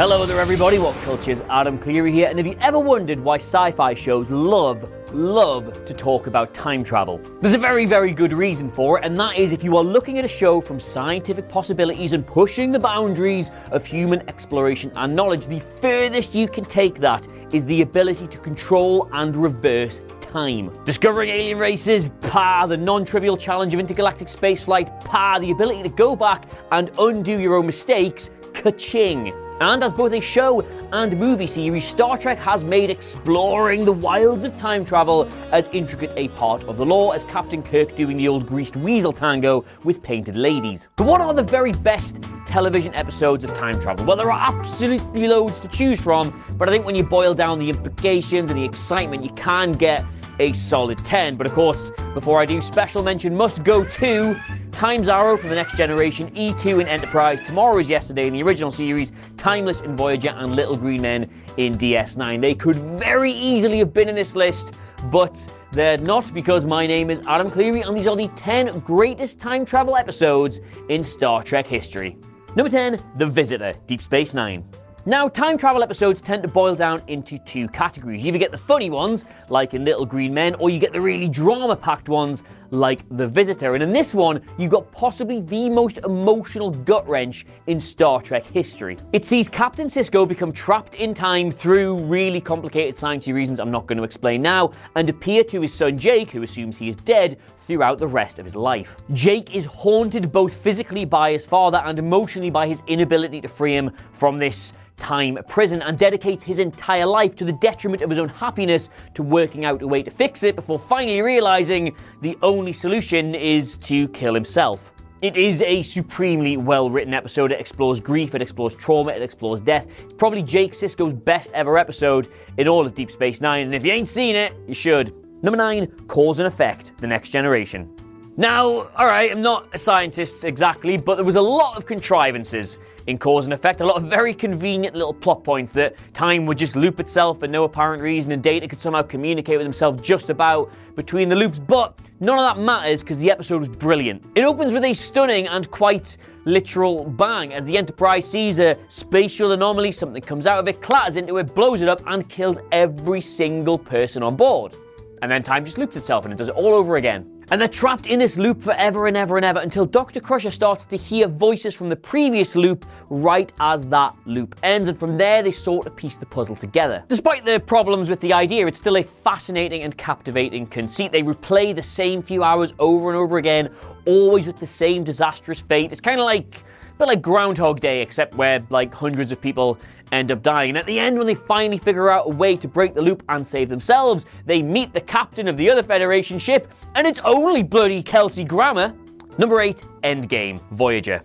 Hello there, everybody. WhatCulture's Adam Cleary here, and have you ever wondered why sci-fi shows love, love to talk about time travel? There's a very, very good reason for it, and that is if you are looking at a show from scientific possibilities and pushing the boundaries of human exploration and knowledge, the furthest you can take that is the ability to control and reverse time. Discovering alien races, pa, the non trivial challenge of intergalactic spaceflight, pa, the ability to go back and undo your own mistakes, ka-ching. And as both a show and movie series, Star Trek has made exploring the wilds of time travel as intricate a part of the lore as Captain Kirk doing the old greased weasel tango with painted ladies. But what are the very best television episodes of time travel? Well, there are absolutely loads to choose from, but I think when you boil down the implications and the excitement, you can get a solid 10. But of course, before I do, special mention must go to Time's Arrow from the Next Generation, E2 in Enterprise, Tomorrow is Yesterday in the original series, Timeless in Voyager, and Little Green Men in DS9. They could very easily have been in this list, but they're not because my name is Adam Cleary, and these are the 10 greatest time travel episodes in Star Trek history. Number 10, The Visitor, Deep Space Nine. Now, time travel episodes tend to boil down into two categories. You either get the funny ones, like in Little Green Men, or you get the really drama packed ones, like The Visitor. And in this one, you got possibly the most emotional gut wrench in Star Trek history. It sees Captain Sisko become trapped in time through really complicated sciencey reasons I'm not going to explain now, and appear to his son Jake, who assumes he is dead, throughout the rest of his life. Jake is haunted both physically by his father and emotionally by his inability to free him from this time prison and dedicates his entire life to the detriment of his own happiness to working out a way to fix it before finally realizing the only solution is to kill himself. It is a supremely well written episode. It explores grief, it explores trauma, it explores death. It's probably Jake Sisko's best ever episode in all of Deep Space Nine, and if you ain't seen it, you should. Number nine, Cause and Effect The Next Generation. Now, alright, I'm not a scientist exactly, but there was a lot of contrivances in cause and effect. A lot of very convenient little plot points that time would just loop itself for no apparent reason and Data could somehow communicate with himself just about between the loops. But none of that matters because the episode was brilliant. It opens with a stunning and quite literal bang as the Enterprise sees a spatial anomaly, something comes out of it, clatters into it, blows it up, and kills every single person on board. And then time just loops itself and it does it all over again. And they're trapped in this loop forever and ever and ever until Dr. Crusher starts to hear voices from the previous loop right as that loop ends. And from there, they sort of piece the puzzle together. Despite the problems with the idea, it's still a fascinating and captivating conceit. They replay the same few hours over and over again, always with the same disastrous fate. It's kind of like bit like Groundhog Day, except where like hundreds of people end up dying. And at the end, when they finally figure out a way to break the loop and save themselves, they meet the captain of the other Federation ship, and it's only bloody Kelsey Grammer. Number 8, Endgame Voyager.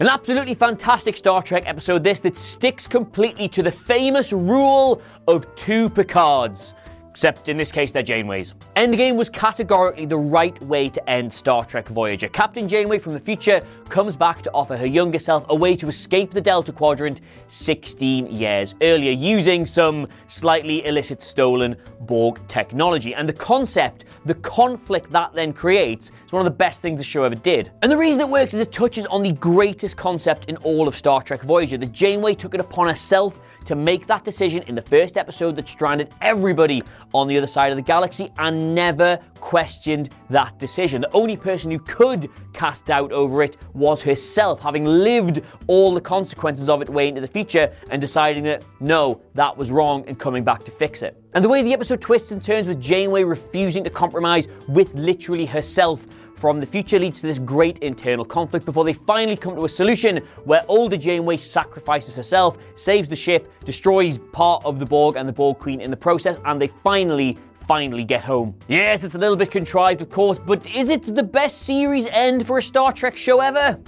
An absolutely fantastic Star Trek episode, this, that sticks completely to the famous rule of two Picards. Except in this case, they're Janeways. Endgame was categorically the right way to end Star Trek Voyager. Captain Janeway from the future comes back to offer her younger self a way to escape the Delta Quadrant 16 years earlier using some slightly illicit stolen Borg technology. And the concept, the conflict that then creates, is one of the best things the show ever did. And the reason it works is it touches on the greatest concept in all of Star Trek Voyager that Janeway took it upon herself to make that decision in the first episode that stranded everybody on the other side of the galaxy and never questioned that decision. The only person who could cast doubt over it was herself, having lived all the consequences of it way into the future and deciding that no, that was wrong and coming back to fix it. And the way the episode twists and turns with Janeway refusing to compromise with literally herself from the future leads to this great internal conflict before they finally come to a solution where older Janeway sacrifices herself, saves the ship, destroys part of the Borg and the Borg Queen in the process, and they finally finally get home. Yes, it's a little bit contrived, of course, but is it the best series end for a Star Trek show ever?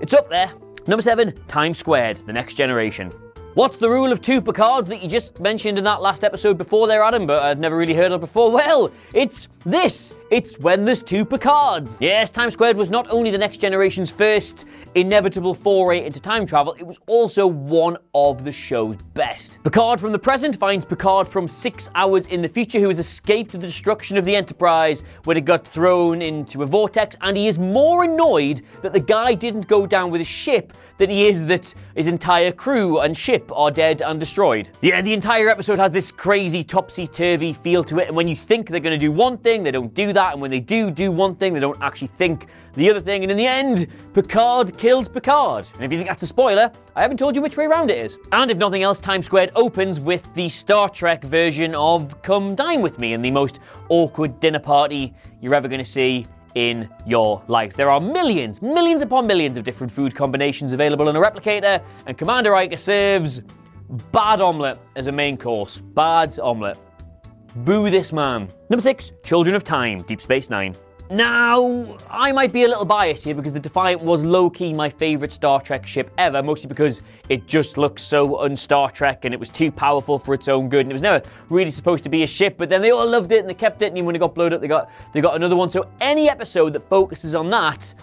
It's up there. Number seven, Time Squared, The Next Generation. What's the rule of two Picards that you just mentioned in that last episode before there, Adam, but I'd never really heard of before? Well, it's this. It's when there's two Picards. Yes, Time Squared was not only the next generation's first inevitable foray into time travel, it was also one of the show's best. Picard from the present finds Picard from six hours in the future who has escaped the destruction of the Enterprise when it got thrown into a vortex, and he is more annoyed that the guy didn't go down with his ship than he is that his entire crew and ship are dead and destroyed. Yeah, the entire episode has this crazy topsy-turvy feel to it, and when you think they're going to do one thing, they don't do that, and when they do do one thing, they don't actually think the other thing, and in the end, Picard kills Picard. And if you think that's a spoiler, I haven't told you which way around it is. And if nothing else, Time Squared opens with the Star Trek version of Come Dine With Me and the most awkward dinner party you're ever going to see in your life. There are millions, millions upon millions of different food combinations available in a replicator, and Commander Riker serves bad omelette as a main course. Bad omelette. Boo this man. Number six, Children of Time, Deep Space Nine. Now, I might be a little biased here because the Defiant was low key my favourite Star Trek ship ever, mostly because it just looks so un Star Trek and it was too powerful for its own good and it was never really supposed to be a ship, but then they all loved it and they kept it, and when it got blown up, they got, they got another one. So any episode that focuses on that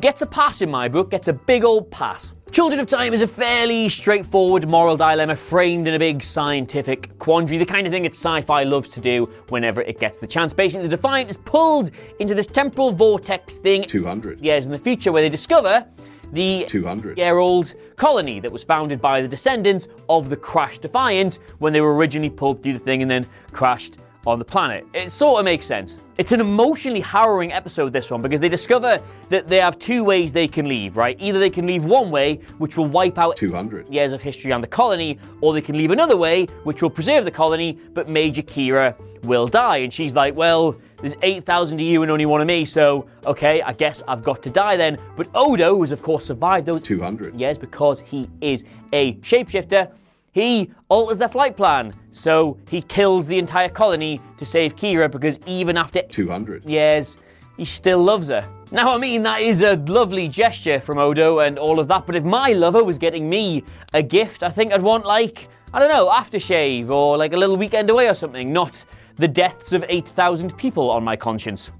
gets a pass in my book, gets a big old pass. Children of Time is a fairly straightforward moral dilemma framed in a big scientific quandary, the kind of thing that sci fi loves to do whenever it gets the chance. Basically, the Defiant is pulled into this temporal vortex thing 200. years in the future where they discover the 200. year old colony that was founded by the descendants of the crashed Defiant when they were originally pulled through the thing and then crashed on the planet. It sort of makes sense. It's an emotionally harrowing episode, this one, because they discover that they have two ways they can leave, right? Either they can leave one way, which will wipe out 200. years of history on the colony, or they can leave another way, which will preserve the colony, but Major Kira will die. And she's like, well, there's 8,000 of you and only one of me, so okay, I guess I've got to die then. But Odo, who's of course survived those 200. years because he is a shapeshifter, he alters their flight plan. So he kills the entire colony to save Kira because even after 200. years, he still loves her. Now, I mean, that is a lovely gesture from Odo and all of that, but if my lover was getting me a gift, I think I'd want, like, I don't know, aftershave or like a little weekend away or something, not the deaths of 8,000 people on my conscience.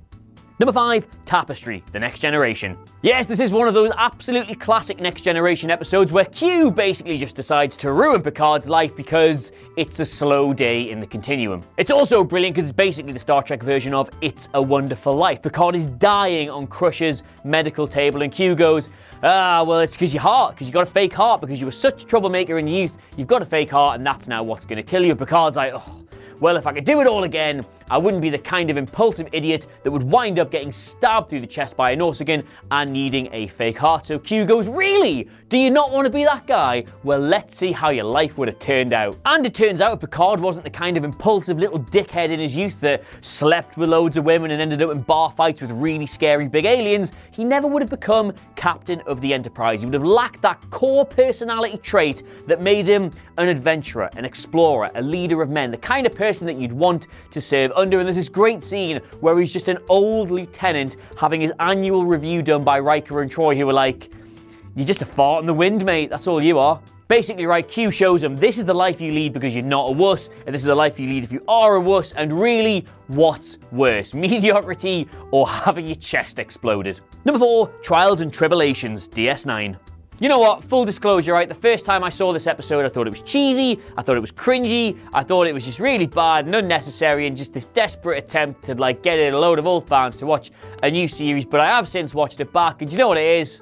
Number five, Tapestry, The Next Generation. Yes, this is one of those absolutely classic Next Generation episodes where Q basically just decides to ruin Picard's life because it's a slow day in the continuum. It's also brilliant because it's basically the Star Trek version of It's a Wonderful Life. Picard is dying on Crusher's medical table, and Q goes, Ah, well, it's because your heart, because you got a fake heart, because you were such a troublemaker in youth, you've got a fake heart, and that's now what's going to kill you. Picard's like, oh, well, if I could do it all again, I wouldn't be the kind of impulsive idiot that would wind up getting stabbed through the chest by a Nausicaan and needing a fake heart. So Q goes, Really? Do you not want to be that guy? Well, let's see how your life would have turned out. And it turns out Picard wasn't the kind of impulsive little dickhead in his youth that slept with loads of women and ended up in bar fights with really scary big aliens. He never would have become captain of the Enterprise. He would have lacked that core personality trait that made him an adventurer, an explorer, a leader of men, the kind of person that you'd want to serve under. And there's this great scene where he's just an old lieutenant having his annual review done by Riker and Troi, who were like, You're just a fart in the wind, mate. That's all you are. Basically, right, Q shows him this is the life you lead because you're not a wuss, and this is the life you lead if you are a wuss, and really, what's worse, mediocrity or having your chest exploded? Number four, Trials and Tribulations, DS9. You know what? Full disclosure, right? The first time I saw this episode, I thought it was cheesy, I thought it was cringy, I thought it was just really bad and unnecessary, and just this desperate attempt to like get in a load of old fans to watch a new series. But I have since watched it back, and you know what it is?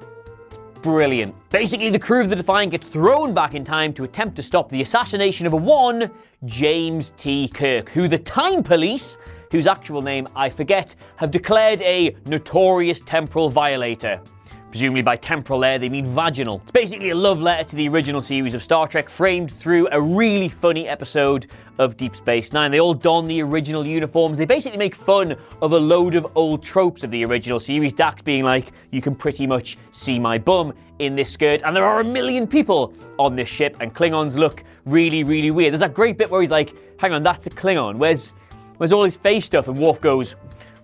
Brilliant. Basically, the crew of the Defiant gets thrown back in time to attempt to stop the assassination of a one James T. Kirk, who the Time Police, whose actual name I forget, have declared a notorious temporal violator. Presumably by temporal there, they mean vaginal. It's basically a love letter to the original series of Star Trek, framed through a really funny episode of Deep Space Nine. They all don the original uniforms. They basically make fun of a load of old tropes of the original series. Dax being like, you can pretty much see my bum in this skirt. And there are a million people on this ship, and Klingons look really, really weird. There's that great bit where he's like, hang on, that's a Klingon. Where's, where's all his face stuff? And Worf goes,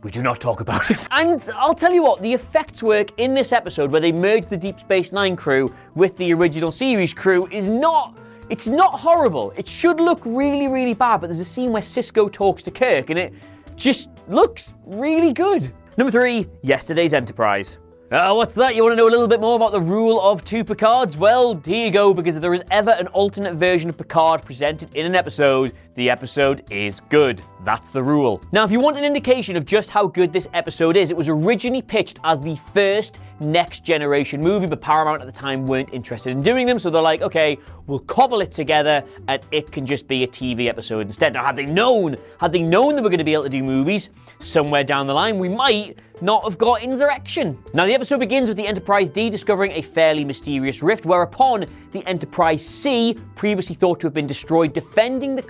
we do not talk about it. And I'll tell you what, the effects work in this episode where they merge the Deep Space Nine crew with the original series crew is not. It's not horrible. It should look really, really bad, but there's a scene where Sisko talks to Kirk and it just looks really good. Number three, yesterday's Enterprise. Uh, what's that? You want to know a little bit more about the rule of two Picards? Well, here you go, because if there is ever an alternate version of Picard presented in an episode, the episode is good. That's the rule. Now, if you want an indication of just how good this episode is, it was originally pitched as the first next generation movie, but Paramount at the time weren't interested in doing them, so they're like, okay, we'll cobble it together and it can just be a TV episode instead. Now, had they known, had they known they were going to be able to do movies somewhere down the line, we might not have got Insurrection. Now, the episode begins with the Enterprise D discovering a fairly mysterious rift, whereupon the Enterprise C, previously thought to have been destroyed, defending the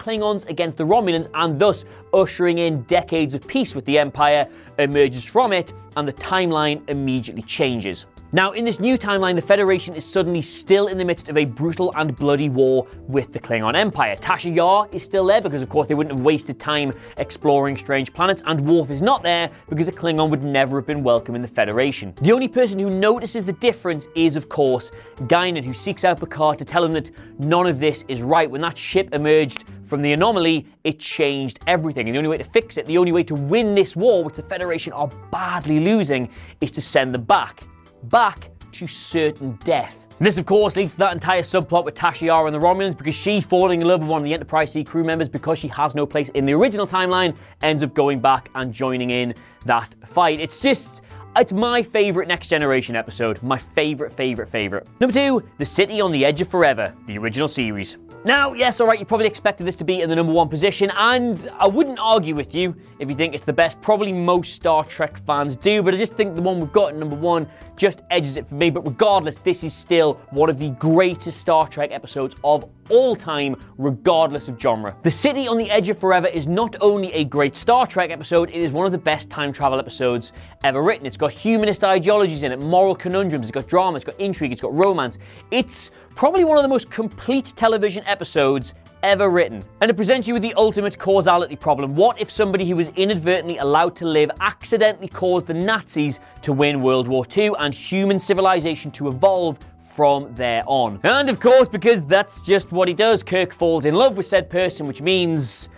Against the Romulans and thus ushering in decades of peace with the Empire, emerges from it, and the timeline immediately changes. Now, in this new timeline, the Federation is suddenly still in the midst of a brutal and bloody war with the Klingon Empire. Tasha Yar is still there because, of course, they wouldn't have wasted time exploring strange planets, and Worf is not there because a Klingon would never have been welcome in the Federation. The only person who notices the difference is, of course, Guinan, who seeks out Picard to tell him that none of this is right. When that ship emerged from the anomaly, it changed everything. And the only way to fix it, the only way to win this war, which the Federation are badly losing, is to send them back back to certain death. This, of course, leads to that entire subplot with Tasha Yar and the Romulans because she, falling in love with one of the Enterprise C crew members because she has no place in the original timeline, ends up going back and joining in that fight. It's just. It's my favourite Next Generation episode. My favourite, favourite, favourite. Number two, The City on the Edge of Forever, the original series. Now, yes, alright, you probably expected this to be in the number one position, and I wouldn't argue with you if you think it's the best. Probably most Star Trek fans do, but I just think the one we've got at number one just edges it for me. But regardless, this is still one of the greatest Star Trek episodes of all time, regardless of genre. The City on the Edge of Forever is not only a great Star Trek episode, it is one of the best time travel episodes ever written. It's got humanist ideologies in it, moral conundrums, it's got drama, it's got intrigue, it's got romance. It's probably one of the most complete television episodes ever written. And it presents you with the ultimate causality problem. What if somebody who was inadvertently allowed to live accidentally caused the Nazis to win World War II and human civilization to evolve from there on? And of course, because that's just what he does, Kirk falls in love with said person, which means.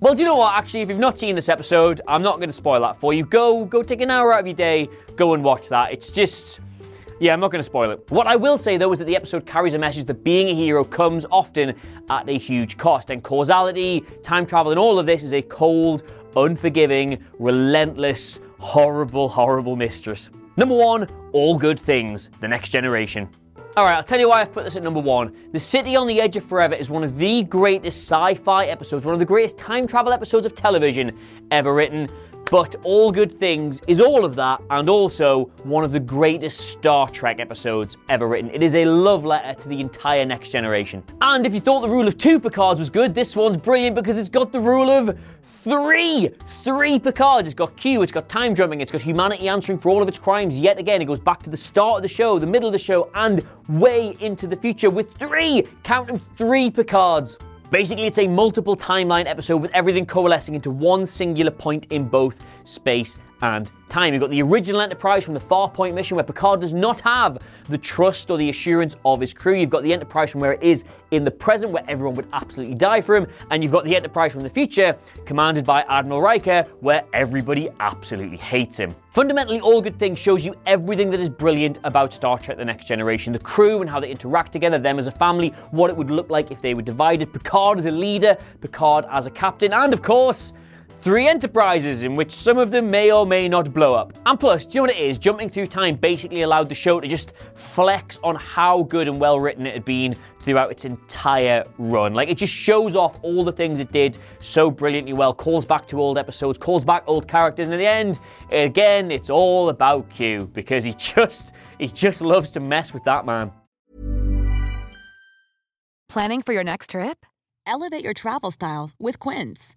Well, do you know what? Actually, if you've not seen this episode, I'm not going to spoil that for you. Go, go take an hour out of your day, go and watch that. It's just yeah, I'm not going to spoil it. What I will say though is that the episode carries a message that being a hero comes often at a huge cost, and causality, time travel, and all of this is a cold, unforgiving, relentless, horrible, horrible mistress. Number one, All Good Things, The Next Generation. Alright, I'll tell you why I've put this at number one. The City on the Edge of Forever is one of the greatest sci fi episodes, one of the greatest time travel episodes of television ever written. But All Good Things is all of that and also one of the greatest Star Trek episodes ever written. It is a love letter to the entire next generation. And if you thought the rule of two Picards was good, this one's brilliant because it's got the rule of three! Three Picards. It's got Q, it's got time jumping, it's got humanity answering for all of its crimes. Yet again, it goes back to the start of the show, the middle of the show, and way into the future with three, count them, three Picards. Basically, it's a multiple timeline episode with everything coalescing into one singular point in both space and time. You've got the original Enterprise from the Farpoint mission where Picard does not have the trust or the assurance of his crew. You've got the Enterprise from where it is in the present where everyone would absolutely die for him. And you've got the Enterprise from the future commanded by Admiral Riker where everybody absolutely hates him. Fundamentally, All Good Things shows you everything that is brilliant about Star Trek The Next Generation. The crew and how they interact together, them as a family, what it would look like if they were divided, Picard as a leader, Picard as a captain, and of course, three enterprises in which some of them may or may not blow up. And plus, do you know what it is? Jumping through time basically allowed the show to just flex on how good and well written it had been throughout its entire run. Like, it just shows off all the things it did so brilliantly well, calls back to old episodes, calls back old characters, and in the end, again, it's all about Q because he just, he just loves to mess with that man. Planning for your next trip? Elevate your travel style with Quince.